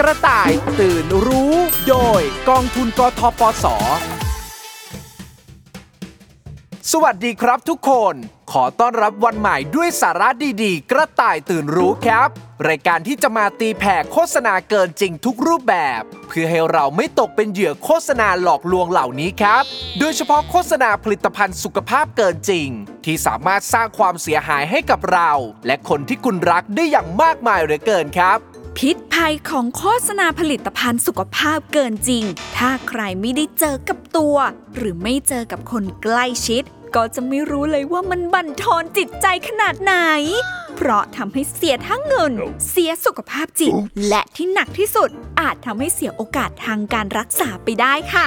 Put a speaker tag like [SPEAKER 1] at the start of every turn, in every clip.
[SPEAKER 1] กระต่ายตื่นรู้ โดยกองทุนกทปส สวัสดีครับทุกคน ขอต้อนรับวันใหม่ด้วยสาระดีๆ กระต่ายตื่นรู้ครับ รายการที่จะมาตีแผ่โฆษณาเกินจริงทุกรูปแบบ เพื่อให้เราไม่ตกเป็นเหยื่อโฆษณาหลอกลวงเหล่านี้ครับ โดยเฉพาะโฆษณาผลิตภัณฑ์สุขภาพเกินจริง ที่สามารถสร้างความเสียหายให้กับเรา และคนที่คุณรักได้อย่างมากมายเหลือเกินครับ
[SPEAKER 2] พิษภัยของโฆษณาผลิตภัณฑ์สุขภาพเกินจริง ถ้าใครไม่ได้เจอกับตัว หรือไม่เจอกับคนใกล้ชิด ก็จะไม่รู้เลยว่ามันบั่นทอนจิตใจขนาดไหน เพราะทำให้เสียทั้งเงิน เสียสุขภาพจิต และที่หนักที่สุด อาจทำให้เสียโอกาสทางการรักษาไปได้ค่ะ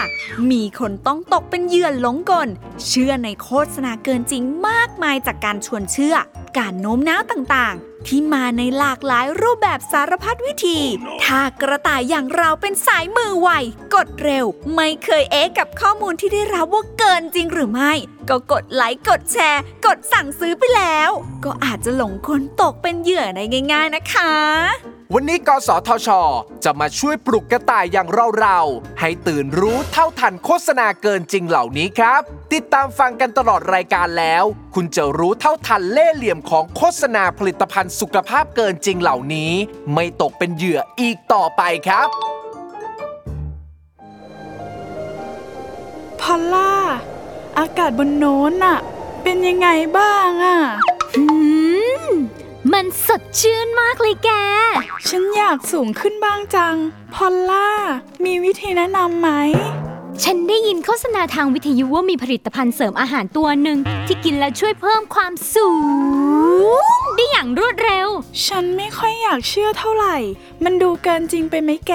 [SPEAKER 2] มีคนต้องตกเป็นเหยื่อหลงกล เชื่อในโฆษณาเกินจริงมากมายจากการชวนเชื่อ การโน้มน้าวต่างๆ ที่มาในหลากหลายรูปแบบสารพัดวิธี ถ้ากระต่ายอย่างเราเป็นสายมือไว กดเร็ว ไม่เคยเอ๊ะกับข้อมูลที่ได้รับว่าเกินจริงหรือไม่ ก็กดไลค์กดแชร์ กดสั่งซื้อไปแล้ว ก็อาจจะหลงคนตกเป็นเหยื่อในง่าย ๆนะคะ
[SPEAKER 1] วันนี้กสทช จะมาช่วยปลุกกระต่ายอย่างเราๆ ให้ตื่นรู้เท่าทันโฆษณาเกินจริงเหล่านี้ครับ ติดตามฟังกันตลอดรายการแล้ว คุณจะรู้เท่าทันเล่ห์เหลี่ยมของโฆษณาผลิตภัณฑ์สุขภาพเกินจริงเหล่านี้ ไม่ตกเป็นเหยื่ออีกต่อไปครับ
[SPEAKER 3] พอลล่า อากาศบนโน้นน่ะ เป็นยังไงบ้างอะ
[SPEAKER 4] หืม มันสดชื่นมากเลยแก
[SPEAKER 3] ฉันอยากสูงขึ้นบ้างจัง พอลล่า มีวิธีแนะนำไหม
[SPEAKER 4] ฉันได้ยินโฆษณาทางวิทยุว่ามีผลิตภัณฑ์เสริมอาหารตัวหนึ่ง ที่กินแล้วช่วยเพิ่มความสูง ได้อย่างรวดเร็ว
[SPEAKER 3] ฉันไม่ค่อยอยากเชื่อเท่าไหร่ มันดูเกินจริงไปไหมแก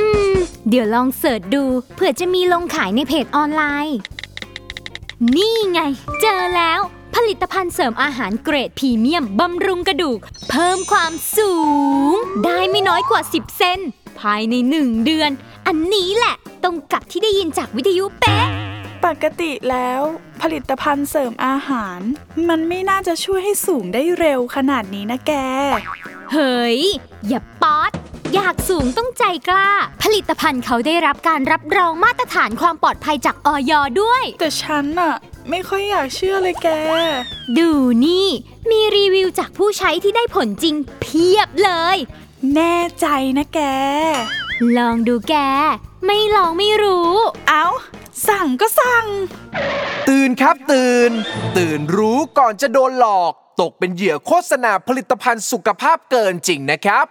[SPEAKER 4] อืม เดี๋ยวลองเสิร์ชดูเผื่อจะมีลงขายในเพจออนไลน์ นี่ไง เจอแล้ว ผลิตภัณฑ์เสริมอาหารเกรดพรีเมียมบำรุงกระดูก เพิ่มความสูง ได้ไม่น้อยกว่า 10 เซนภายใน 1 เดือน อันนี้แหละ ตรงกับที่ได้ยินจากวิทยุเป๊ะ
[SPEAKER 3] ปกติแล้ว ผลิตภัณฑ์เสริมอาหาร มันไม่น่าจะช่วยให้สูงได้เร็วขนาดนี้นะแก
[SPEAKER 4] เฮ้ย อย่าป๊อดอยากสูงต้องใจกล้า ผลิตภัณฑ์เขาได้รับการรับรองมาตรฐานความปลอดภัยจากออยด้วย
[SPEAKER 3] แต่ฉันน่ะ ไม่ค่อยอยากเชื่อเลยแก
[SPEAKER 4] ดูนี่ มีรีวิวจากผู้ใช้ที่ได้ผลจริงเพียบเลย
[SPEAKER 3] แน่ใจนะแก
[SPEAKER 4] ลองดูแก ไม่ลองไม่รู้
[SPEAKER 3] เอาสั่งก็สั่ง
[SPEAKER 1] ตื่นครับตื่น ตื่นรู้ก่อนจะโดนหลอก ตกเป็นเหยื่อโฆษณาผลิตภัณฑ์สุขภาพเกินจริงนะครับ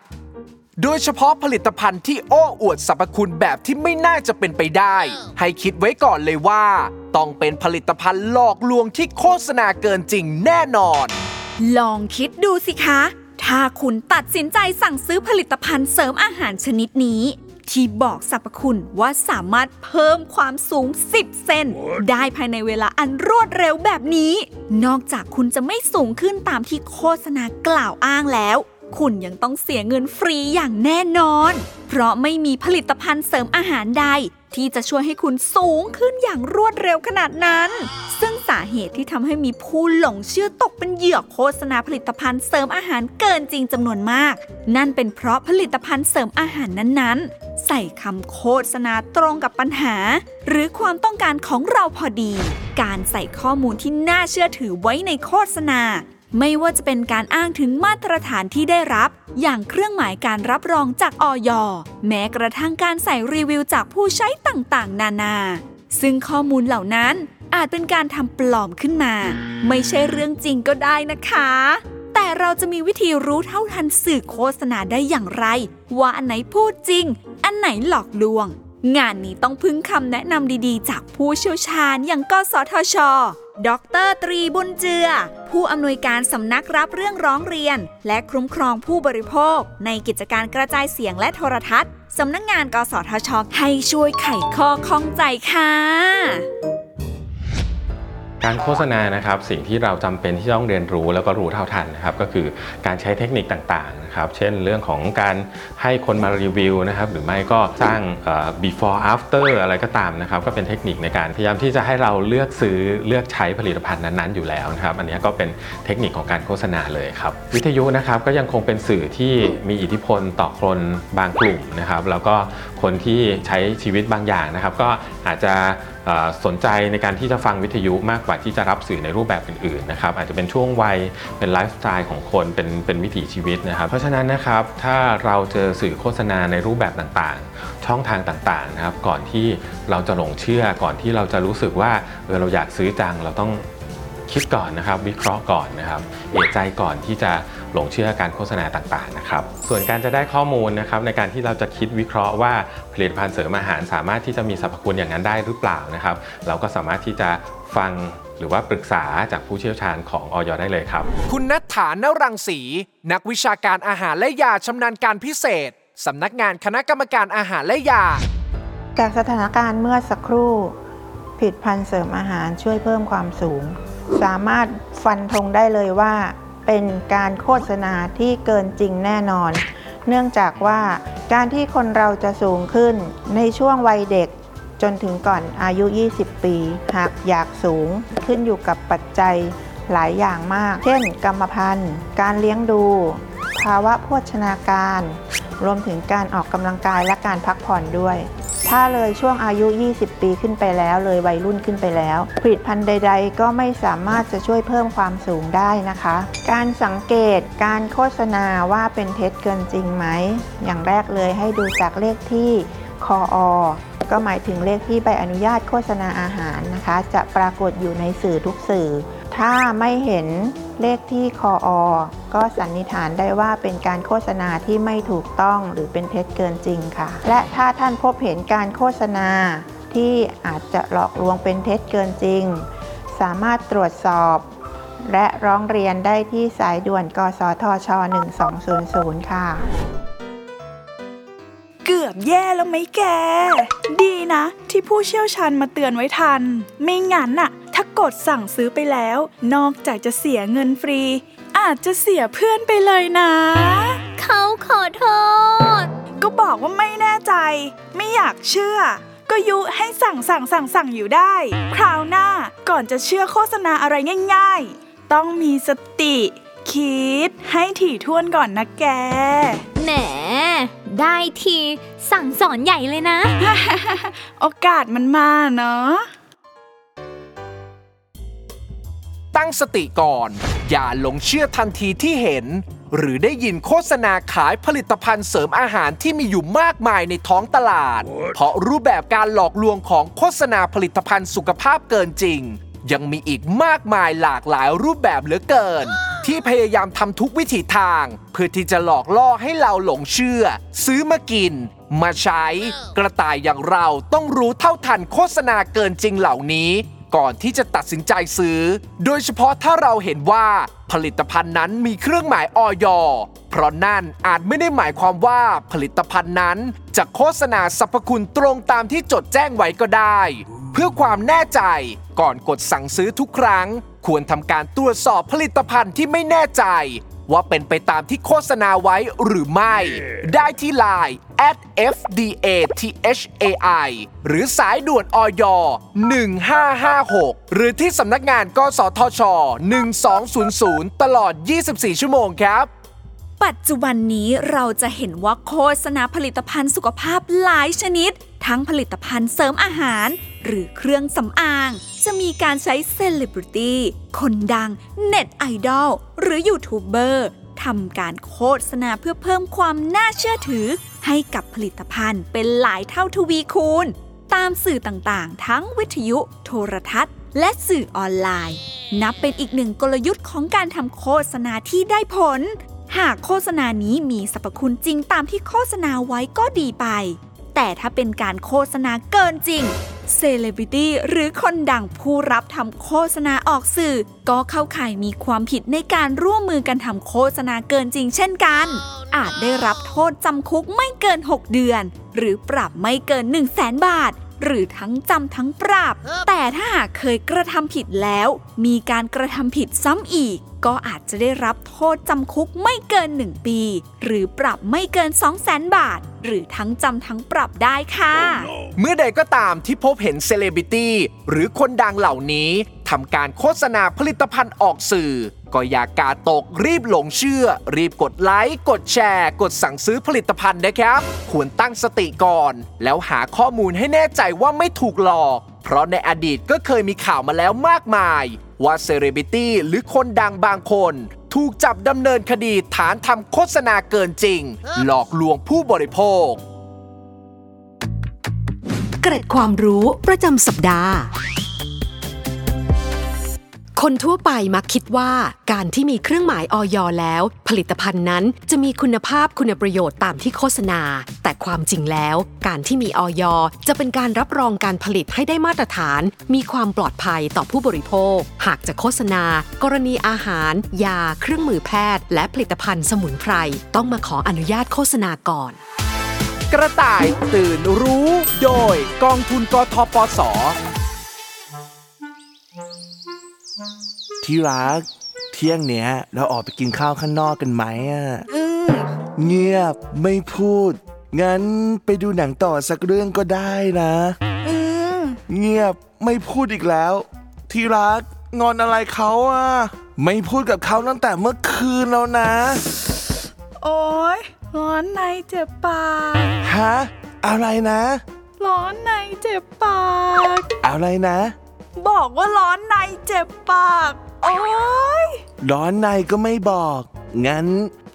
[SPEAKER 1] โดยเฉพาะผลิตภัณฑ์ที่โอ้อวดสรรพคุณแบบที่ไม่น่าจะเป็นไปได้ ให้คิดไว้ก่อนเลยว่า ต้องเป็นผลิตภัณฑ์หลอกลวงที่โฆษณาเกินจริงแน่นอน
[SPEAKER 2] ลองคิดดูสิคะ ถ้าคุณตัดสินใจสั่งซื้อผลิตภัณฑ์เสริมอาหารชนิดนี้ ที่บอกสรรพคุณว่าสามารถเพิ่มความสูง 10 เซนได้ภายในเวลาอันรวดเร็วแบบนี้ นอกจากคุณจะไม่สูงขึ้นตามที่โฆษณากล่าวอ้างแล้ว คุณยังต้องเสียเงินฟรีอย่างแน่นอน เพราะไม่มีผลิตภัณฑ์เสริมอาหารใด ที่จะช่วยให้คุณสูงขึ้นอย่างรวดเร็วขนาดนั้น ซึ่งสาเหตุที่ทำให้มีผู้หลงเชื่อตกเป็นเหยื่อโฆษณาผลิตภัณฑ์เสริมอาหารเกินจริงจำนวนมาก นั่นเป็นเพราะผลิตภัณฑ์เสริมอาหารนั้นๆ ใส่คำโฆษณาตรงกับปัญหา หรือความต้องการของเราพอดี การใส่ข้อมูลที่น่าเชื่อถือไว้ในโฆษณา ไม่ว่าจะเป็นการอ้างถึงมาตรฐานที่ได้รับ อย่างเครื่องหมายการรับรองจากออยแม้กระทั่งการใส่รีวิวจากผู้ใช้ต่างๆ นานา ซึ่งข้อมูลเหล่านั้นอาจเป็นการทำปลอมขึ้นมา ไม่ใช่เรื่องจริงก็ได้นะคะ แต่เราจะมีวิธีรู้เท่าทันสื่อโฆษณาได้อย่างไร ว่าอันไหนพูดจริง อันไหนหลอกลวง งานนี้ต้องพึ่งคำแนะนำดีๆ จากผู้เชี่ยวชาญอย่างกสทช ดรตรีบุญเจือ ผู้อำนวยการสำนักรับเรื่องร้องเรียน และคุ้มครองผู้บริโภค ในกิจการกระจายเสียงและโทรทัศน์สำนักงาน กสทช ให้ช่วยไขข้อข้องใจค่ะ
[SPEAKER 5] การโฆษณานะครับสิ่งที่เราจำเป็นที่ต้องเรียนรู้แล้วก็รู้เท่าทันนะครับก็คือการใช้เทคนิคต่างๆนะครับเช่นเรื่องของการให้คนมารีวิวนะครับหรือไม่ก็สร้าง before after อะไรก็ตามนะครับก็เป็นเทคนิคในการพยายามที่จะให้เราเลือกซื้อเลือกใช้ผลิตภัณฑ์นั้นๆอยู่แล้วนะครับอันนี้ก็เป็นเทคนิคของการโฆษณาเลยครับวิทยุนะครับก็ยังคงเป็นสื่อที่มีอิทธิพลต่อคนบางกลุ่มนะครับแล้วก็คนที่ใช้ชีวิตบางอย่างนะครับก็อาจจะ สนใจในการที่จะฟังวิทยุมากกว่าที่จะรับสื่อในรูปแบบอื่นๆนะครับอาจจะเป็นช่วงวัยเป็นไลฟ์สไตล์ของคนเป็นเป็นวิถีชีวิตนะครับ เพราะฉะนั้นนะครับถ้าเราเจอสื่อโฆษณาในรูปแบบต่างๆ ช่องทางต่างๆนะครับก่อนที่เราจะหลงเชื่อก่อนที่เราจะรู้สึกว่าเออเราอยากซื้อจังเราต้อง คิดก่อนนะครับ วิเคราะห์ก่อนนะครับเอะใจก่อนที่จะหลงเชื่อการโฆษณาต่างๆนะครับส่วนการจะได้ข้อมูลนะครับในการที่เราจะคิดวิเคราะห์ว่าผลิตภัณฑ์เสริมอาหารสามารถที่จะมีสรรพคุณอย่างนั้นได้หรือเปล่านะครับ เราก็สามารถที่จะฟังหรือว่าปรึกษาจากผู้เชี่ยวชาญของออยได้เลยครับ
[SPEAKER 1] คุณนัทฐานรังสีนักวิชาการอาหารและยาชำนาญการพิเศษสำนักงานคณะกรรมการอาหารและยา
[SPEAKER 6] จากสถานการณ์เมื่อสักครู่ผลิดพันธุ์เสริมอาหารช่วยเพิ่มความสูง สามารถฟันธงได้เลยว่า เป็นการโฆษณาที่เกินจริงแน่นอน เนื่องจากว่าการที่คนเราจะสูงขึ้นในช่วงวัยเด็กจนถึงก่อนอายุ 20 ปี หากอยากสูงขึ้นอยู่กับปัจจัยหลายอย่างมาก เช่น กรรมพันธุ์ การเลี้ยงดู ภาวะโภชนาการ รวมถึงการออกกำลังกายและการพักผ่อนด้วย ถ้าเลยช่วงอายุ 20 ปีขึ้นไปแล้ว เลยวัยรุ่นขึ้นไปแล้ว ผลิตภัณฑ์ใด ๆ ก็ไม่สามารถจะช่วยเพิ่มความสูงได้นะคะ การสังเกตการโฆษณาว่าเป็นเท็จเกินจริงไหม อย่างแรกเลยให้ดูจากเลขที่คออก็หมายถึงเลขที่ใบอนุญาตโฆษณาอาหารนะคะ จะปรากฏอยู่ในสื่อทุกสื่อ ถ้าไม่เห็น เลขที่คออก็สันนิษฐานได้ว่าเป็นการโฆษณาที่ไม่ถูกต้องหรือเป็นเท็จเกินจริงค่ะ และถ้าท่านพบเห็นการโฆษณาที่อาจจะหลอกลวงเป็นเท็จเกินจริง สามารถตรวจสอบ และร้องเรียนได้ที่สายด่วนกสทช 1200 ค่ะ
[SPEAKER 3] เกือบแย่แล้วไหมแก ดีนะ ที่ผู้เชี่ยวชาญมาเตือนไว้ทัน ไม่งั้นน่ะ ถ้ากดสั่งซื้อไปแล้ว นอกจากจะเสียเงินฟรี อาจจะเสียเพื่อนไปเลยนะ
[SPEAKER 4] เขาขอโทษ
[SPEAKER 3] ก็บอกว่าไม่แน่ใจ ไม่อยากเชื่อ ก็ยุให้สั่งสั่งสั่งสั่งอยู่ได้ คราวหน้าก่อนจะเชื่อโฆษณาอะไรง่าย ๆ ต้องมีสติ คิดให้ถี่ถ้วนก่อนนะแก
[SPEAKER 4] แหม ได้ทีสั่งสอนใหญ่เลยนะ
[SPEAKER 3] โอกาสมันมาเนาะ
[SPEAKER 1] ตั้งสติก่อน อย่าหลงเชื่อทันทีที่เห็น หรือได้ยินโฆษณาขายผลิตภัณฑ์เสริมอาหารที่มีอยู่มากมายในท้องตลาด เพราะรูปแบบการหลอกลวงของโฆษณาผลิตภัณฑ์สุขภาพเกินจริง ยังมีอีกมากมายหลากหลายรูปแบบเหลือเกิน ที่พยายามทำทุกวิถีทาง เพื่อที่จะหลอกล่อให้เราหลงเชื่อ ซื้อมากิน มาใช้ กระต่ายอย่างเราต้องรู้เท่าทันโฆษณาเกินจริงเหล่านี้ ก่อนที่จะตัดสินใจซื้อ โดยเฉพาะถ้าเราเห็นว่าผลิตภัณฑ์นั้นมีเครื่องหมายออยเพราะนั่นอาจไม่ได้หมายความว่าผลิตภัณฑ์นั้นจะโฆษณาสรรพคุณตรงตามที่จดแจ้งไว้ก็ได้ เพื่อความแน่ใจก่อนกดสั่งซื้อทุกครั้ง ควรทำการตรวจสอบผลิตภัณฑ์ที่ไม่แน่ใจ ว่าเป็นไปตามที่โฆษณาไว้หรือไม่ ได้ที่ Line at fdathai หรือสายด่วนอย 1556 หรือที่สำนักงานกสทช 1200 ตลอด 24 ชั่วโมงครับ
[SPEAKER 2] ปัจจุบันนี้เราจะเห็นว่าโฆษณาผลิตภัณฑ์สุขภาพหลายชนิด ทั้งผลิตภัณฑ์เสริมอาหาร หรือเครื่องสำอาง จะมีการใช้เซเลบริตี้ คนดัง เน็ตไอดอล หรือยูทูบเบอร์ทำการโฆษณาเพื่อเพิ่มความน่าเชื่อถือ ให้กับผลิตภัณฑ์เป็นหลายเท่าทวีคูณ ตามสื่อต่างๆ ทั้งวิทยุ โทรทัศน์ และสื่อออนไลน์ นับเป็นอีกหนึ่งกลยุทธ์ของการทำโฆษณาที่ได้ผล หากโฆษณานี้มีสรรพคุณจริงตามที่โฆษณาไว้ก็ดีไป แต่ถ้าเป็นการโฆษณาเกินจริงเซเลบริตี้หรือคนดังผู้รับทำโฆษณาออกสื่อ ก็เข้าข่ายมีความผิดในการร่วมมือกันทำโฆษณาเกินจริงเช่นกัน อาจได้รับโทษจำคุกไม่เกิน 6 เดือน หรือปรับไม่เกิน 1 0 0 0 0แสนบาท หรือทั้งจำทั้งปรับ แต่ถ้าหากเคยกระทำผิดแล้ว มีการกระทำผิดซ้ำอีก ก็อาจจะได้รับโทษจำคุกไม่เกิน 1 ปี หรือปรับไม่เกิน 2 0 0 0 0 0 บาท หรือทั้งจำทั้งปรับได้ค่ะ
[SPEAKER 1] เมื่อใดก็ตามที่พบเห็นเซเลบริตี้หรือคนดังเหล่านี้ทำการโฆษณาผลิตภัณฑ์ออกสื่อ ก็อย่ากาตกรีบหลงเชื่อ รีบกดไลค์กดแชร์ กดสั่งซื้อผลิตภัณฑ์นะครับ ควรตั้งสติก่อน แล้วหาข้อมูลให้แน่ใจว่าไม่ถูกหลอก เพราะในอดีตก็เคยมีข่าวมาแล้วมากมาย ว่าเซเลบริตี้หรือคนดังบางคน ถูกจับดำเนินคดีฐานทำโฆษณาเกินจริง หลอกลวงผู้บริโภค
[SPEAKER 7] เกร็ดความรู้ประจำสัปดาห์ คนทั่วไปมักคิดว่าการที่มีเครื่องหมายออยแล้ว ผลิตภัณฑ์นั้นจะมีคุณภาพคุณประโยชน์ตามที่โฆษณา แต่ความจริงแล้ว การที่มีออยจะเป็นการรับรองการผลิตให้ได้มาตรฐาน มีความปลอดภัยต่อผู้บริโภค หากจะโฆษณา กรณีอาหาร ยา เครื่องมือแพทย์ และผลิตภัณฑ์สมุนไพรต้องมาขออนุญาตโฆษณาก่อน
[SPEAKER 1] กระต่ายตื่นรู้ โดยกองทุนกทปส
[SPEAKER 8] ที่รัก เที่ยงเนี้ย เราออกไปกินข้าวข้างนอกกันไหมอะเงียบไม่พูด งั้นไปดูหนังต่อสักเรื่องก็ได้นะ
[SPEAKER 3] อืม
[SPEAKER 8] เงียบไม่พูดอีกแล้ว ที่รักงอนอะไรเขาอะ ไม่พูดกับเขาตั้งแต่เมื่อคืนแล้วนะ
[SPEAKER 3] โอ๊ยร้อนในเจ็บปาก
[SPEAKER 8] ฮะอะไรนะ
[SPEAKER 3] ร้อนในเจ็บปาก
[SPEAKER 8] อะไรนะ
[SPEAKER 3] บอกว่าร้อนในเจ็บปาก โอ๊ย
[SPEAKER 8] ร้อนในก็ไม่บอก งั้น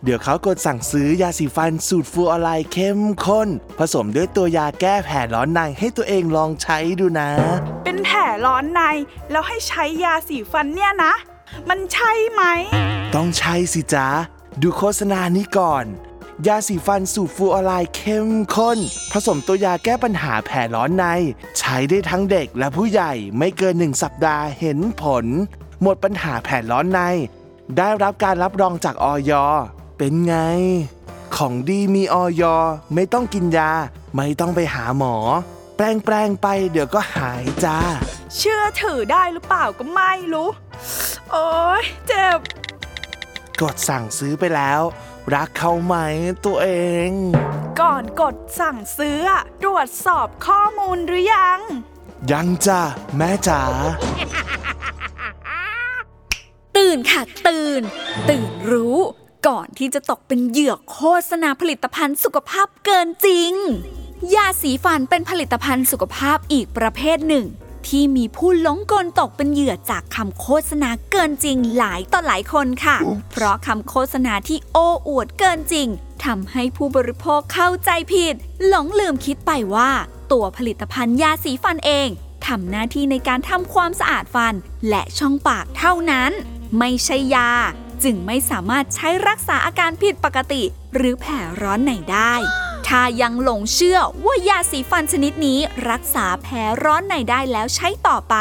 [SPEAKER 8] เดี๋ยวเขากดสั่งซื้อยาสีฟันสูตรฟูออไลน์เข้มข้น ผสมด้วยตัวยาแก้แผลร้อนในให้ตัวเองลองใช้ดูนะ
[SPEAKER 3] เป็นแผลร้อนใน แล้วให้ใช้ยาสีฟันเนี่ยนะ มันใช่ไหม
[SPEAKER 8] ต้องใช้สิจ๊ะ ดูโฆษณานี้ก่อน ยาสีฟันสูตรฟูออไลน์เข้มข้น ผสมตัวยาแก้ปัญหาแผลร้อนใน ใช้ได้ทั้งเด็กและผู้ใหญ่ไม่เกินหนึ่งสัปดาห์เห็นผล หมดปัญหาแผลร้อนใน ได้รับการรับรองจากออยเป็นไง ของดีมีออยไม่ต้องกินยา ไม่ต้องไปหาหมอ แปลงแปลงๆไปเดี๋ยวก็หายจ้า
[SPEAKER 3] เชื่อถือได้หรือเปล่าก็ไม่รู้ โอ๊ยเจ็บ
[SPEAKER 8] กดสั่งซื้อไปแล้ว รักเขาไหมตัวเอง
[SPEAKER 3] ก่อนกดสั่งซื้ออะตรวจสอบข้อมูลหรือยัง
[SPEAKER 8] ยังจ้ะแม่จ๋า
[SPEAKER 2] ตื่นค่ะ ตื่น ตื่นรู้ ก่อนที่จะตกเป็นเหยื่อโฆษณาผลิตภัณฑ์สุขภาพเกินจริง ยาสีฟันเป็นผลิตภัณฑ์สุขภาพอีกประเภทหนึ่ง ที่มีผู้หลงกลตกเป็นเหยื่อจากคำโฆษณาเกินจริงหลายต่อหลายคนค่ะ เพราะคำโฆษณาที่โอ้อวดเกินจริงทำให้ผู้บริโภคเข้าใจผิด หลงลืมคิดไปว่า ตัวผลิตภัณฑ์ยาสีฟันเองทำหน้าที่ในการทำความสะอาดฟันและช่องปากเท่านั้น ไม่ใช่ยา จึงไม่สามารถใช้รักษาอาการผิดปกติ หรือแผลร้อนในได้ ถ้ายังหลงเชื่อว่ายาสีฟันชนิดนี้รักษาแผลร้อนในได้แล้วใช้ต่อไป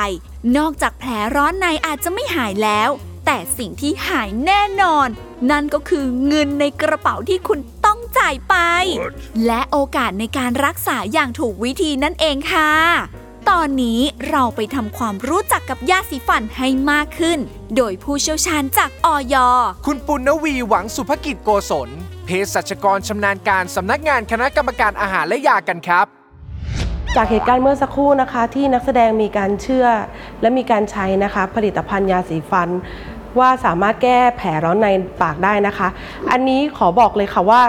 [SPEAKER 2] นอกจากแผลร้อนในอาจจะไม่หายแล้ว แต่สิ่งที่หายแน่นอน นั่นก็คือเงินในกระเป๋าที่คุณต้องจ่ายไป และโอกาสในการรักษาอย่างถูกวิธีนั่นเองค่ะ ตอนนี้เราไปทำความรู้จักกับยาสีฟันให้มากขึ้น โดยผู้เชี่ยวชาญจากออย
[SPEAKER 1] คุณปุณณวีหวังสุภกิจโกศลเภสัชกรชำนาญการสำนักงานคณะกรรมการอาหารและยากันครับ
[SPEAKER 9] จากเหตุการณ์เมื่อสักครู่นะคะที่นักแสดงมีการเชื่อ และมีการใช้นะคะผลิตภัณฑ์ยาสีฟัน ว่าสามารถแก้แผลร้อนในปากได้นะคะ อันนี้ขอบอกเลยค่ะว่า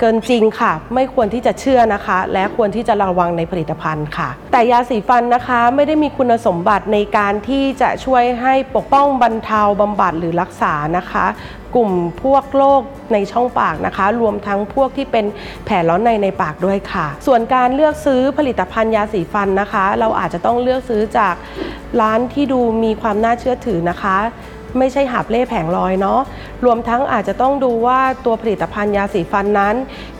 [SPEAKER 9] เกินจริงค่ะ ไม่ควรที่จะเชื่อนะคะ และควรที่จะระวังในผลิตภัณฑ์ค่ะ แต่ยาสีฟันนะคะไม่ได้มีคุณสมบัติในการที่จะช่วยให้ปกป้องบรรเทาบำบัดหรือรักษานะคะ กลุ่มพวกโรคในช่องปากนะคะ รวมทั้งพวกที่เป็นแผลร้อนในในปากด้วยค่ะ ส่วนการเลือกซื้อผลิตภัณฑ์ยาสีฟันนะคะ เราอาจจะต้องเลือกซื้อจากร้านที่ดูมีความน่าเชื่อถือนะคะ ไม่ใช่หาบเล่แผงลอยเนาะรวมทั้งอาจจะต้องดูว่าตัวผลิตภัณฑ์ยาสีฟันนั้น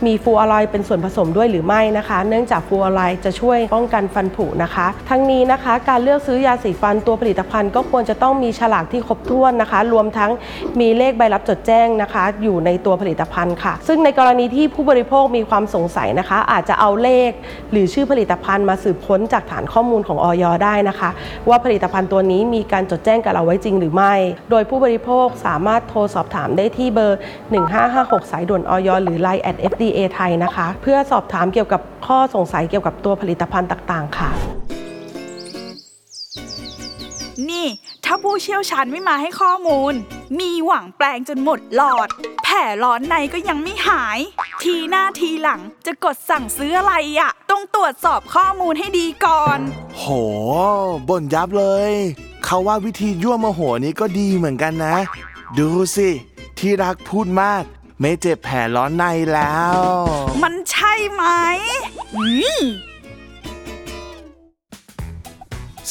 [SPEAKER 9] มีฟูออรด์เป็นส่วนผสมด้วยหรือไม่นะคะ เนื่องจากฟูออรด์จะช่วยป้องกันฟันผุนะคะ ทั้งนี้นะคะ การเลือกซื้อยาสีฟันตัวผลิตภัณฑ์ก็ควรจะต้องมีฉลากที่ครบถ้วนนะคะ รวมทั้งมีเลขใบรับจดแจ้งนะคะ อยู่ในตัวผลิตภัณฑ์ค่ะ ซึ่งในกรณีที่ผู้บริโภคมีความสงสัยนะคะ อาจจะเอาเลข หรือชื่อผลิตภัณฑ์มาสืบค้นจากฐานข้อมูลของออยได้นะคะ ว่าผลิตภัณฑ์ตัวนี้มีการจดแจ้งกับเราไว้จริงหรือไม่โดยผู้บริโภคสามารถโทรสอบถามได้ที่เบอร์ 1556 สายด่วนออยหรือ Line at FDA ไทยนะคะ เพื่อสอบถามเกี่ยวกับข้อสงสัยเกี่ยวกับตัวผลิตภัณฑ์ต่างๆ ค่ะ
[SPEAKER 3] นี่ถ้าผู้เชี่ยวชาญไม่มาให้ข้อมูล มีหวังแปลงจนหมดหลอด แผลร้อนในก็ยังไม่หาย ทีหน้าทีหลังจะกดสั่งซื้ออะไรอะ่ะต้องตรวจสอบข้อมูลให้ดีก่อน
[SPEAKER 8] โหบ่นยับเลย เขาว่าวิธียั่วโมโหนี้ก็ดีเหมือนกันนะ ดูสิ ที่รักพูดมาก ไม่เจ็บแผลร้อนในแล้ว
[SPEAKER 3] มันใช่ไหมอืม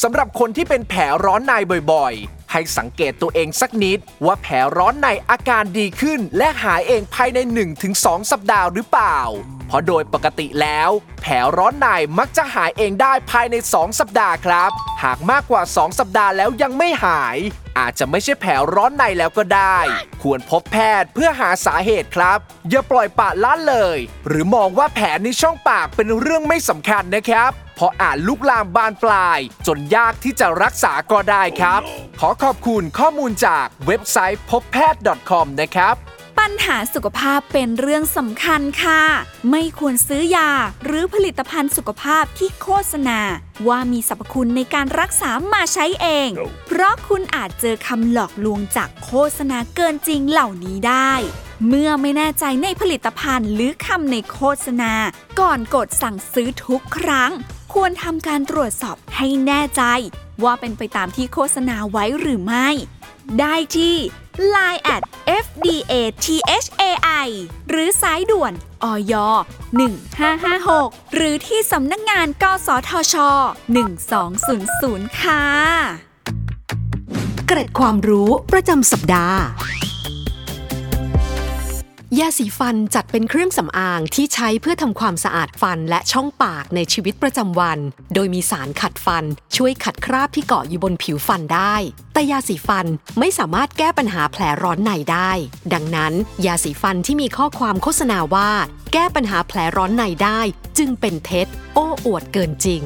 [SPEAKER 1] สำหรับคนที่เป็นแผลร้อนในบ่อยๆ ให้สังเกตตัวเองสักนิด ว่าแผลร้อนในอาการดีขึ้น และหายเองภายใน 1-2 สัปดาห์หรือเปล่า เพราะโดยปกติแล้ว แผลร้อนในมักจะหายเองได้ภายใน 2 สัปดาห์ครับ หากมากกว่า 2 สัปดาห์แล้วยังไม่หาย อาจจะไม่ใช่แผลร้อนในแล้วก็ได้ ควรพบแพทย์เพื่อหาสาเหตุครับ อย่าปล่อยปละละเลย หรือมองว่าแผลในช่องปากเป็นเรื่องไม่สำคัญนะครับ เพราะอาจลุกลามบานปลาย จนยากที่จะรักษาก็ได้ครับ ขอขอบคุณข้อมูลจากเว็บไซต์พบแพทย์ .com นะครับ
[SPEAKER 2] ปัญหาสุขภาพเป็นเรื่องสำคัญค่ะ ไม่ควรซื้อยาหรือผลิตภัณฑ์สุขภาพที่โฆษณา ว่ามีสรรพคุณในการรักษามาใช้เอง เพราะคุณอาจเจอคำหลอกลวงจากโฆษณาเกินจริงเหล่านี้ได้ เมื่อไม่แน่ใจในผลิตภัณฑ์หรือคำในโฆษณา ก่อนกดสั่งซื้อทุกครั้ง ควรทำการตรวจสอบให้แน่ใจ ว่าเป็นไปตามที่โฆษณาไว้หรือไม่ ได้ที่ Line at FDA THAI หรือสายด่วนอย1556 หรือที่สำนักงานกสทช 1200 ค่ะ
[SPEAKER 7] เกร็ดความรู้ประจำสัปดาห์ ยาสีฟันจัดเป็นเครื่องสำอางที่ใช้เพื่อทำความสะอาดฟันและช่องปากในชีวิตประจำวัน โดยมีสารขัดฟัน ช่วยขัดคราบที่เกาะอยู่บนผิวฟันได้ แต่ยาสีฟันไม่สามารถแก้ปัญหาแผลร้อนในได้ ดังนั้น ยาสีฟันที่มีข้อความโฆษณาว่า แก้ปัญหาแผลร้อนในได้ จึงเป็นเท็จ โอ้อวดเกินจริง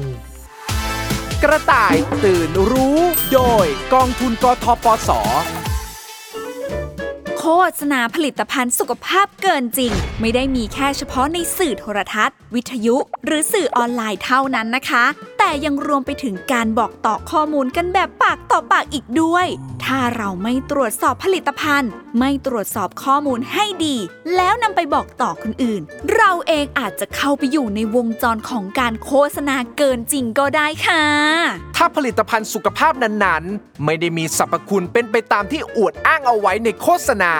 [SPEAKER 1] กระต่ายตื่นรู้ โดยกองทุนกทปส
[SPEAKER 2] ษณาผลิตภัณฑ์สุขภาพเกินจริง ไม่ได้มีแค่เฉพาะในสื่อโทรทัศน์ วิทยุ หรือสื่อออนไลน์เท่านั้นนะคะ แต่ยังรวมไปถึงการบอกต่อข้อมูลกันแบบปากต่อปากอีกด้วย ถ้าเราไม่ตรวจสอบผลิตภัณฑ์ ไม่ตรวจสอบข้อมูลให้ดี แล้วนำไปบอกต่อคนอื่น เราเองอาจจะเข้าไปอยู่ในวงจรของการโฆษณาเกินจริงก็ได้ค่ะ
[SPEAKER 1] ถ้าผลิตภัณฑ์สุขภาพนั้นๆ ไม่ได้มีสรรพคุณเป็นไปตามที่อวดอ้างเอาไว้ในโฆษณา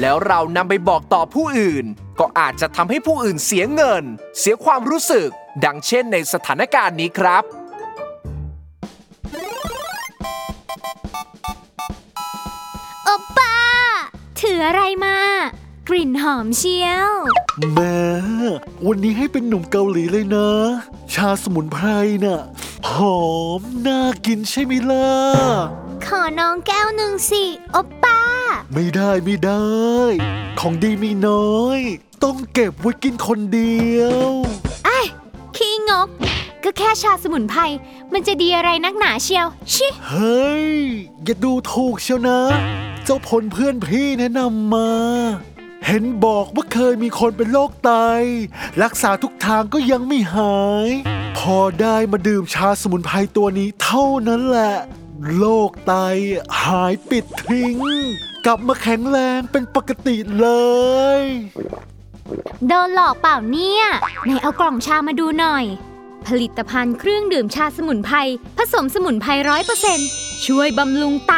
[SPEAKER 1] แล้วเรานำไปบอกต่อผู้อื่น ก็อาจจะทำให้ผู้อื่นเสียเงิน เสียความรู้สึก ดังเช่นในสถานการณ์นี้ครับ
[SPEAKER 4] โอปป้า ถืออะไรมา กลิ่นหอมเชียว
[SPEAKER 10] แม่วันนี้ให้เป็นหนุ่มเกาหลีเลยนะ ชาสมุนไพรน่ะ หอม น่ากินใช่ไหมล่ะ
[SPEAKER 4] ขอน้องแก้วหนึ่งสิ โอปป้า
[SPEAKER 10] ไม่ได้ไม่ได้ ของดีมีน้อย ต้องเก็บไว้กินคนเดียว
[SPEAKER 4] ก ก็แค่ชาสมุนไพรมันจะดีอะไรนักหนาเชียว ชิ
[SPEAKER 10] เฮ้ย อย่าดูถูกเชียวนะ เจ้าพลเพื่อนพี่แนะนำมา เห็นบอกว่าเคยมีคนเป็นโรคไต รักษาทุกทางก็ยังไม่หาย พอได้มาดื่มชาสมุนไพรตัวนี้เท่านั้นแหละ โรคไตหายปิดทิ้ง กลับมาแข็งแรงเป็นปกติเลย
[SPEAKER 4] โดนหลอกเปล่าเนี่ยไหนเอากล่องชามาดูหน่อย ผลิตภัณฑ์เครื่องดื่มชาสมุนไพรผสมสมุนไพรร้อยเปอร์เซ็นต์ช่วยบำรุงไต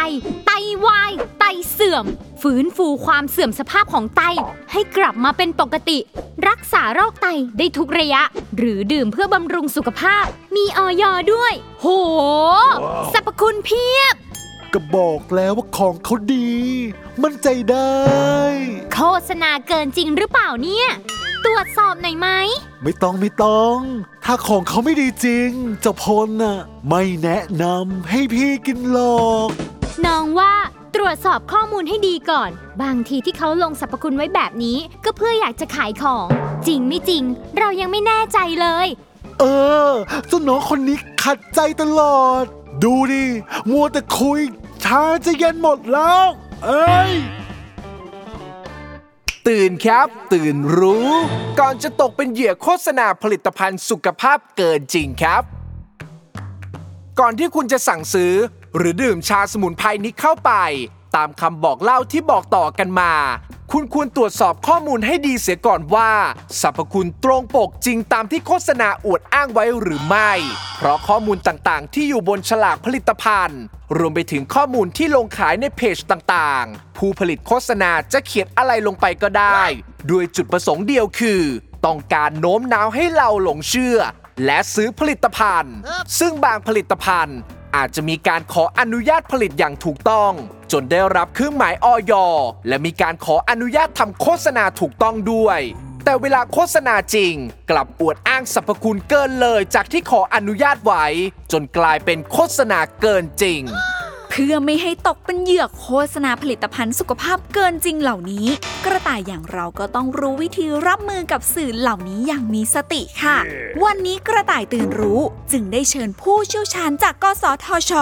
[SPEAKER 4] ไตวาย ไตเสื่อม ฟื้นฟูความเสื่อมสภาพของไต ให้กลับมาเป็นปกติ รักษาโรคไตได้ทุกระยะ หรือดื่มเพื่อบำรุงสุขภาพ มีออยอด้วย โห สรรพคุณเพียบ
[SPEAKER 10] ก็บอกแล้วว่าของเขาดี มั่นใจได้
[SPEAKER 4] โฆษณาเกินจริงหรือเปล่าเนี่ย ตรวจสอบหน่อยไหม
[SPEAKER 10] ไม่ต้องไม่ต้อง ถ้าของเขาไม่ดีจริงเจ้าพลน่ะ ไม่แนะนำให้พี่กินหรอก
[SPEAKER 4] น้องว่าตรวจสอบข้อมูลให้ดีก่อน บางทีที่เขาลงสรรพคุณไว้แบบนี้ ก็เพื่ออยากจะขายของ จริงไม่จริง เรายังไม่แน่ใจเลย
[SPEAKER 10] เออเจ้าน้องคนนี้ขัดใจตลอด ดูดิ มัวแต่คุย ชาจะเย็นหมดแล้ว เอ้ย
[SPEAKER 1] ตื่นครับ ตื่นรู้ ก่อนจะตกเป็นเหยื่อโฆษณาผลิตภัณฑ์สุขภาพเกินจริงครับ ก่อนที่คุณจะสั่งซื้อ หรือดื่มชาสมุนไพรนี้เข้าไป ตามคำบอกเล่าที่บอกต่อกันมา คุณควรตรวจสอบข้อมูลให้ดีเสียก่อนว่าสรรพคุณตรงปกจริงตามที่โฆษณาอวดอ้างไว้หรือไม่ เพราะข้อมูลต่างๆ ที่อยู่บนฉลากผลิตภัณฑ์ รวมไปถึงข้อมูลที่ลงขายในเพจต่างๆ ผู้ผลิตโฆษณาจะเขียนอะไรลงไปก็ได้ ด้วยจุดประสงค์เดียวคือ ต้องการโน้มน้าวให้เราหลงเชื่อ และซื้อผลิตภัณฑ์ ซึ่งบางผลิตภัณฑ์ อาจจะมีการขออนุญาตผลิตอย่างถูกต้อง จนได้รับเครื่องหมายออยและมีการขออนุญาตทำโฆษณาถูกต้องด้วย แต่เวลาโฆษณาจริง กลับอวดอ้างสรรพคุณเกินเลยจากที่ขออนุญาตไว้ จนกลายเป็นโฆษณาเกินจริง
[SPEAKER 2] พื่อไม่ให้ตกเป็นเหยื่อโฆษณาผลิตภัณฑ์สุขภาพเกินจริงเหล่านี้ กระต่ายอย่างเราก็ต้องรู้วิธีรับมือกับสื่อเหล่านี้อย่างมีสติค่ะ วันนี้กระต่ายตื่นรู้จึงได้เชิญผู้เชี่ยวชาญจากกสทช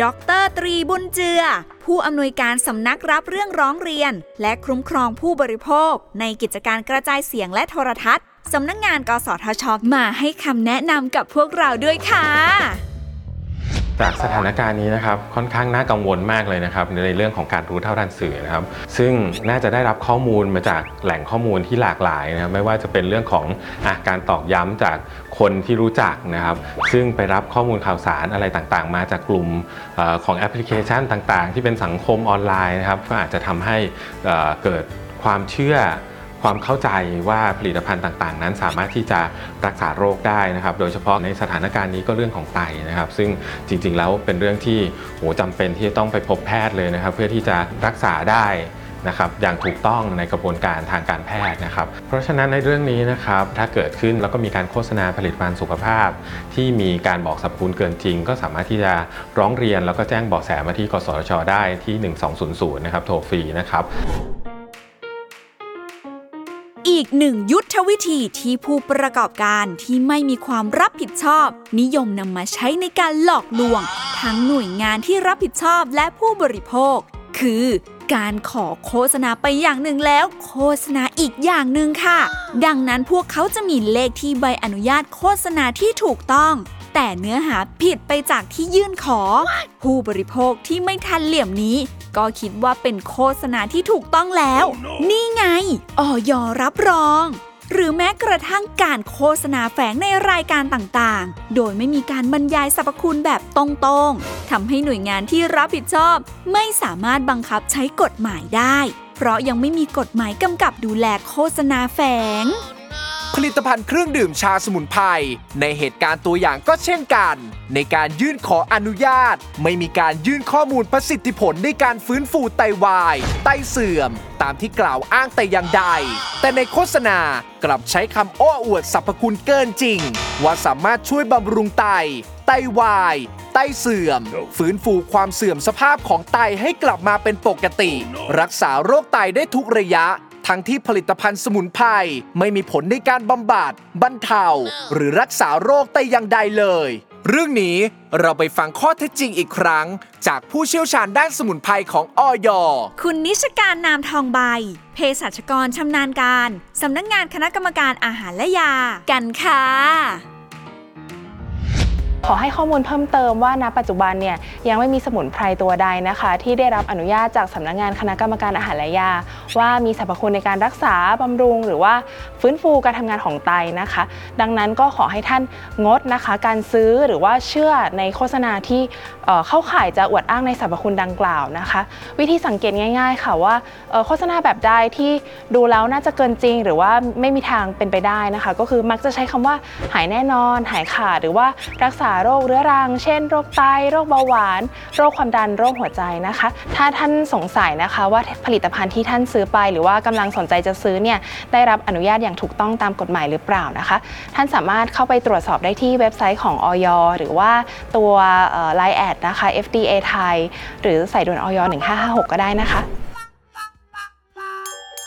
[SPEAKER 2] ดรตรีบุญเจือ ผู้อำนวยการสำนักรับเรื่องร้องเรียน และคุ้มครองผู้บริโภค ในกิจการกระจายเสียงและโทรทัศน์สำนักงาน กสทช มาให้คำแนะนำกับพวกเราด้วยค่ะ
[SPEAKER 5] จากสถานการณ์นี้นะครับค่อนข้างน่ากังวลมากเลยนะครับในเรื่องของการรู้เท่าทันสื่อนะครับ ซึ่งน่าจะได้รับข้อมูลมาจากแหล่งข้อมูลที่หลากหลายนะครับไม่ว่าจะเป็นเรื่องของอะการตอกย้ำจากคนที่รู้จักนะครับ ซึ่งไปรับข้อมูลข่าวสารอะไรต่างๆ มาจากกลุ่มอของแอปพลิเคชันต่างๆ ที่เป็นสังคมออนไลน์นะครับก็อาจจะทำให้เกิดความเชื่อ ความเข้าใจว่าผลิตภัณฑ์ต่างๆ นั้นสามารถที่จะรักษาโรคได้นะครับ โดยเฉพาะในสถานการณ์นี้ก็เรื่องของไตนะครับ ซึ่งจริงๆแล้วเป็นเรื่องที่โหจำเป็นที่จะต้องไปพบแพทย์เลยนะครับ เพื่อที่จะรักษาได้นะครับอย่างถูกต้องในกระบวนการทางการแพทย์นะครับ เพราะฉะนั้นในเรื่องนี้นะครับถ้าเกิดขึ้นแล้วก็มีการโฆษณาผลิตภัณฑ์สุขภาพ ที่มีการบอกสรรพคุณเกินจริง ก็สามารถที่จะร้องเรียนแล้วก็แจ้งเบาะแสมาที่กสทชได้ที่ 1200นะครับโทรฟรีนะครับ
[SPEAKER 2] อีกหนึ่งยุทธวิธีที่ผู้ประกอบการที่ไม่มีความรับผิดชอบ นิยมนำมาใช้ในการหลอกลวง ทั้งหน่วยงานที่รับผิดชอบและผู้บริโภค คือการขอโฆษณาไปอย่างหนึ่งแล้ว โฆษณาอีกอย่างหนึ่งค่ะ ดังนั้นพวกเขาจะมีเลขที่ใบอนุญาตโฆษณาที่ถูกต้อง แต่เนื้อหาผิดไปจากที่ยื่นขอ ผู้บริโภคที่ไม่ทันเหลี่ยมนี้ ก็คิดว่าเป็นโฆษณาที่ถูกต้องแล้ว นี่ไงออยรับรอง หรือแม้กระทั่งการโฆษณาแฝงในรายการต่างๆ โดยไม่มีการบรรยายสรรพคุณแบบตรงๆทำให้หน่วยงานที่รับผิดชอบ ไม่สามารถบังคับใช้กฎหมายได้ เพราะยังไม่มีกฎหมายกำกับดูแลโฆษณาแฝง
[SPEAKER 1] ผลิตภัณฑ์เครื่องดื่มชาสมุนไพรในเหตุการณ์ตัวอย่างก็เช่นกัน ในการยื่นขออนุญาต ไม่มีการยื่นข้อมูลประสิทธิผลในการฟื้นฟูไตวาย ไตเสื่อม ตามที่กล่าวอ้างแต่อย่างใด แต่ในโฆษณากลับใช้คำโอ้อวดสรรพคุณเกินจริง ว่าสามารถช่วยบำรุงไต ไตวาย ไตเสื่อม ฟื้นฟูความเสื่อมสภาพของไตให้กลับมาเป็นปกติ รักษาโรคไตได้ทุกระยะ ทั้งที่ผลิตภัณฑ์สมุนไพรไม่มีผลในการบำบัดบรรเทา หรือรักษาโรคแต่อย่างใดเลย เรื่องนี้เราไปฟังข้อเท็จจริงอีกครั้ง จากผู้เชี่ยวชาญด้านสมุนไพรของอย
[SPEAKER 2] คุณนิชการนามทองใบ เภสัชกรชำนาญการ สำนักงงานคณะกรรมการอาหารและยา กันค่ะ
[SPEAKER 11] ขอให้ข้อมูลเพิ่มเติมว่าณปัจจุบันเนี่ยยังไม่มีสมุนไพรตัวใดนะคะ ที่ได้รับอนุญาตจากสำนักงานคณะกรรมการอาหารและยา ว่ามีสรรพคุณในการรักษาบำรุง หรือว่าฟื้นฟูการทำงานของไตนะคะ ดังนั้นก็ขอให้ท่านงดนะคะ การซื้อหรือว่าเชื่อในโฆษณาที่เอ่อเข้าข่ายจะอวดอ้างในสรรพคุณดังกล่าวนะคะ วิธีสังเกตง่าย ๆ ค่ะว่าโฆษณาแบบใดที่ดูแล้วน่าจะเกินจริง หรือว่าไม่มีทางเป็นไปได้นะคะ ก็คือมักจะใช้คำว่าหายแน่นอน หายขาดหรือว่ารักษาโรคเรื้อรัง เช่น โรคไต โรคเบาหวาน โรคความดัน โรคหัวใจนะคะ ถ้าท่านสงสัยนะคะว่าผลิตภัณฑ์ที่ท่านซื้อไป หรือว่ากำลังสนใจจะซื้อเนี่ยได้รับอนุญาตอย่างถูกต้องตามกฎหมายหรือเปล่านะคะ ท่านสามารถเข้าไปตรวจสอบได้ที่เว็บไซต์ของอย.หรือว่าตัว LINE add นะคะ FDA Thai หรือสายด่วนอย. 1556 ก็ได้นะคะ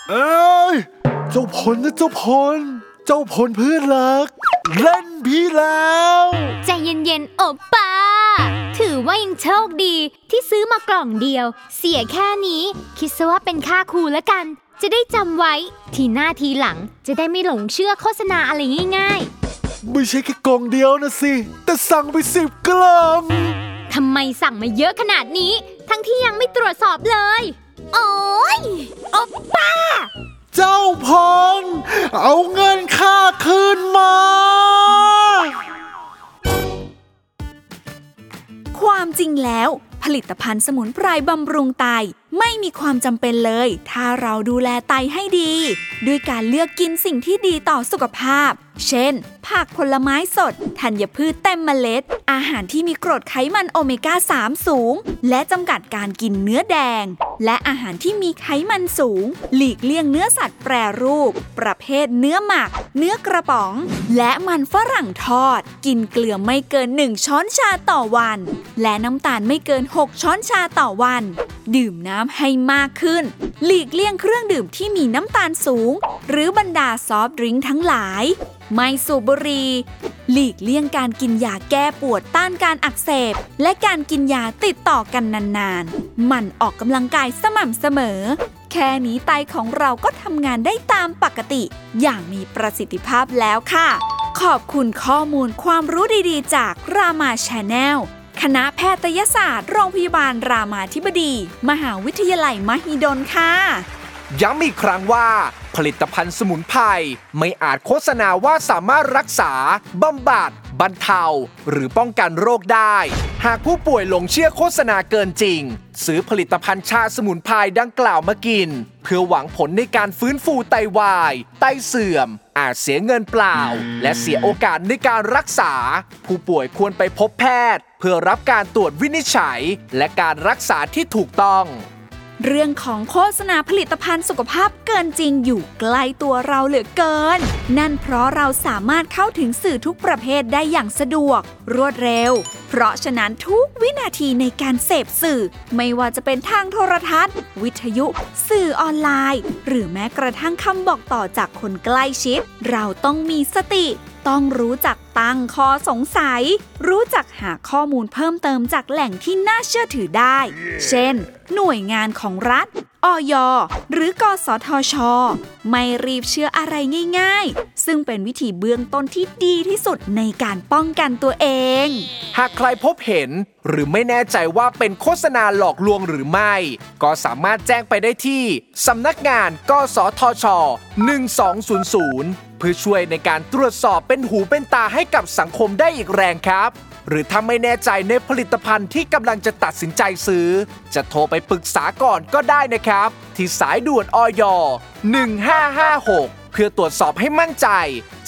[SPEAKER 10] เอ้ย เจ้าพลนะเจ้าพล เจ้าพลเพื่อนรัก เล่นพี่แล้ว
[SPEAKER 4] ใจเย็นๆโอป้า ถือว่ายังโชคดีที่ซื้อมากล่องเดียว เสียแค่นี้ คิดซะว่าเป็นค่าครูแล้วกัน จะได้จำไว้ ทีหน้าทีหลังจะได้ไม่หลงเชื่อโฆษณาอะไรง่าย
[SPEAKER 10] ไม่ใช่แค่กล่องเดียวนะสิ แต่สั่งไปสิบกล่อง
[SPEAKER 4] ๆทำไมสั่งมาเยอะขนาดนี้ ทั้งที่ยังไม่ตรวจสอบเลย โอ้ยโอป้า
[SPEAKER 10] เจ้าพงเอาเงินค่าคืนมา
[SPEAKER 2] ความจริงแล้ว ผลิตภัณฑ์สมุนไพรบำรุงไต ไม่มีความจำเป็นเลย ถ้าเราดูแลไตให้ดี ด้วยการเลือกกินสิ่งที่ดีต่อสุขภาพ เช่น ผักผลไม้สด ธัญพืชเต็มเมล็ด อาหารที่มีกรดไขมันโอเมก้า 3 สูง และจำกัดการกินเนื้อแดง และอาหารที่มีไขมันสูง หลีกเลี่ยงเนื้อสัตว์แปรรูป ประเภทเนื้อหมัก เนื้อกระป๋อง และมันฝรั่งทอด กินเกลือไม่เกิน 1 ช้อนชาต่อวัน และน้ำตาลไม่เกิน 6 ช้อนชาต่อวัน ดื่มน้ำให้มากขึ้น หลีกเลี่ยงเครื่องดื่มที่มีน้ำตาลสูง หรือบรรดาซอฟต์ดริงก์ทั้งหลาย ไม่สูบบุหรี่หลีกเลี่ยงการกินยาแก้ปวดต้านการอักเสบ และการกินยาติดต่อกันนานๆ มันออกกำลังกายสม่ำเสมอ แค่นี้ไตของเราก็ทำงานได้ตามปกติ อย่างมีประสิทธิภาพแล้วค่ะ ขอบคุณข้อมูลความรู้ดีๆ จากรามาชาแนล คณะแพทยศาสตร์ โรงพยาบาลรามาธิบดี มหาวิทยาลัยมหิดลค่ะ
[SPEAKER 1] ย้ำอีกครั้งว่า ผลิตภัณฑ์สมุนไพรไม่อาจโฆษณาว่าสามารถรักษา บำบัด บรรเทา หรือป้องกันโรคได้ หากผู้ป่วยหลงเชื่อโฆษณาเกินจริง ซื้อผลิตภัณฑ์ชาสมุนไพรดังกล่าวมากิน เพื่อหวังผลในการฟื้นฟูไตวาย ไตเสื่อม อาจเสียเงินเปล่า และเสียโอกาสในการรักษา ผู้ป่วยควรไปพบแพทย์ เพื่อรับการตรวจวินิจฉัย และการรักษาที่ถูกต้อง
[SPEAKER 2] เรื่องของโฆษณาผลิตภัณฑ์สุขภาพเกินจริงอยู่ใกล้ตัวเราเหลือเกิน นั่นเพราะเราสามารถเข้าถึงสื่อทุกประเภทได้อย่างสะดวก รวดเร็ว เพราะฉะนั้นทุกวินาทีในการเสพสื่อ ไม่ว่าจะเป็นทางโทรทัศน์ วิทยุ สื่อออนไลน์ หรือแม้กระทั่งคำบอกต่อจากคนใกล้ชิด เราต้องมีสติ ต้องรู้จักตั้งข้อสงสัย รู้จักหาข้อมูลเพิ่มเติมจากแหล่งที่น่าเชื่อถือได้ เช่น หน่วยงานของรัฐอยหรือกสทช ไม่รีบเชื่ออะไรง่าย ๆ ซึ่งเป็นวิธีเบื้องต้นที่ดีที่สุดในการป้องกันตัวเอง
[SPEAKER 1] หากใครพบเห็น หรือไม่แน่ใจว่าเป็นโฆษณาหลอกลวงหรือไม่ ก็สามารถแจ้งไปได้ที่ สำนักงาน กสทช 1200เพื่อช่วยในการตรวจสอบเป็นหูเป็นตาให้กับสังคมได้อีกแรงครับ หรือถ้าไม่แน่ใจในผลิตภัณฑ์ที่กำลังจะตัดสินใจซื้อ จะโทรไปปรึกษาก่อนก็ได้นะครับ ที่สายด่วนอย 1556เพื่อตรวจสอบให้มั่นใจ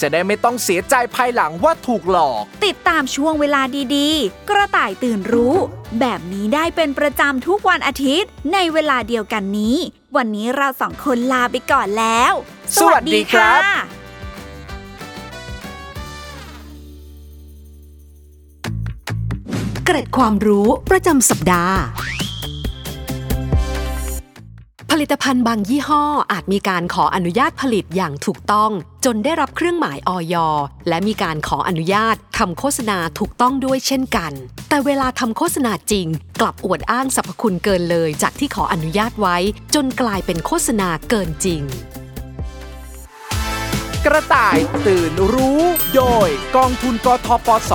[SPEAKER 1] จะได้ไม่ต้องเสียใจภายหลังว่าถูกหลอก
[SPEAKER 2] ติดตามช่วงเวลาดีๆ กระต่ายตื่นรู้ แบบนี้ได้เป็นประจำทุกวันอาทิตย์ ในเวลาเดียวกันนี้ วันนี้เราสองคนลาไปก่อนแล้ว
[SPEAKER 1] สวัสดีครับ
[SPEAKER 7] เกร็ดความรู้ประจำสัปดาห์ ผลิตภัณฑ์บางยี่ห้ออาจมีการขออนุญาตผลิตอย่างถูกต้อง จนได้รับเครื่องหมายออยและมีการขออนุญาตทำโฆษณาถูกต้องด้วยเช่นกัน แต่เวลาทำโฆษณาจริง กลับอวดอ้างสรรพคุณเกินเลยจากที่ขออนุญาตไว้ จนกลายเป็นโฆษณาเกินจริง
[SPEAKER 1] กระต่ายตื่นรู้ โดยกองทุนกทปส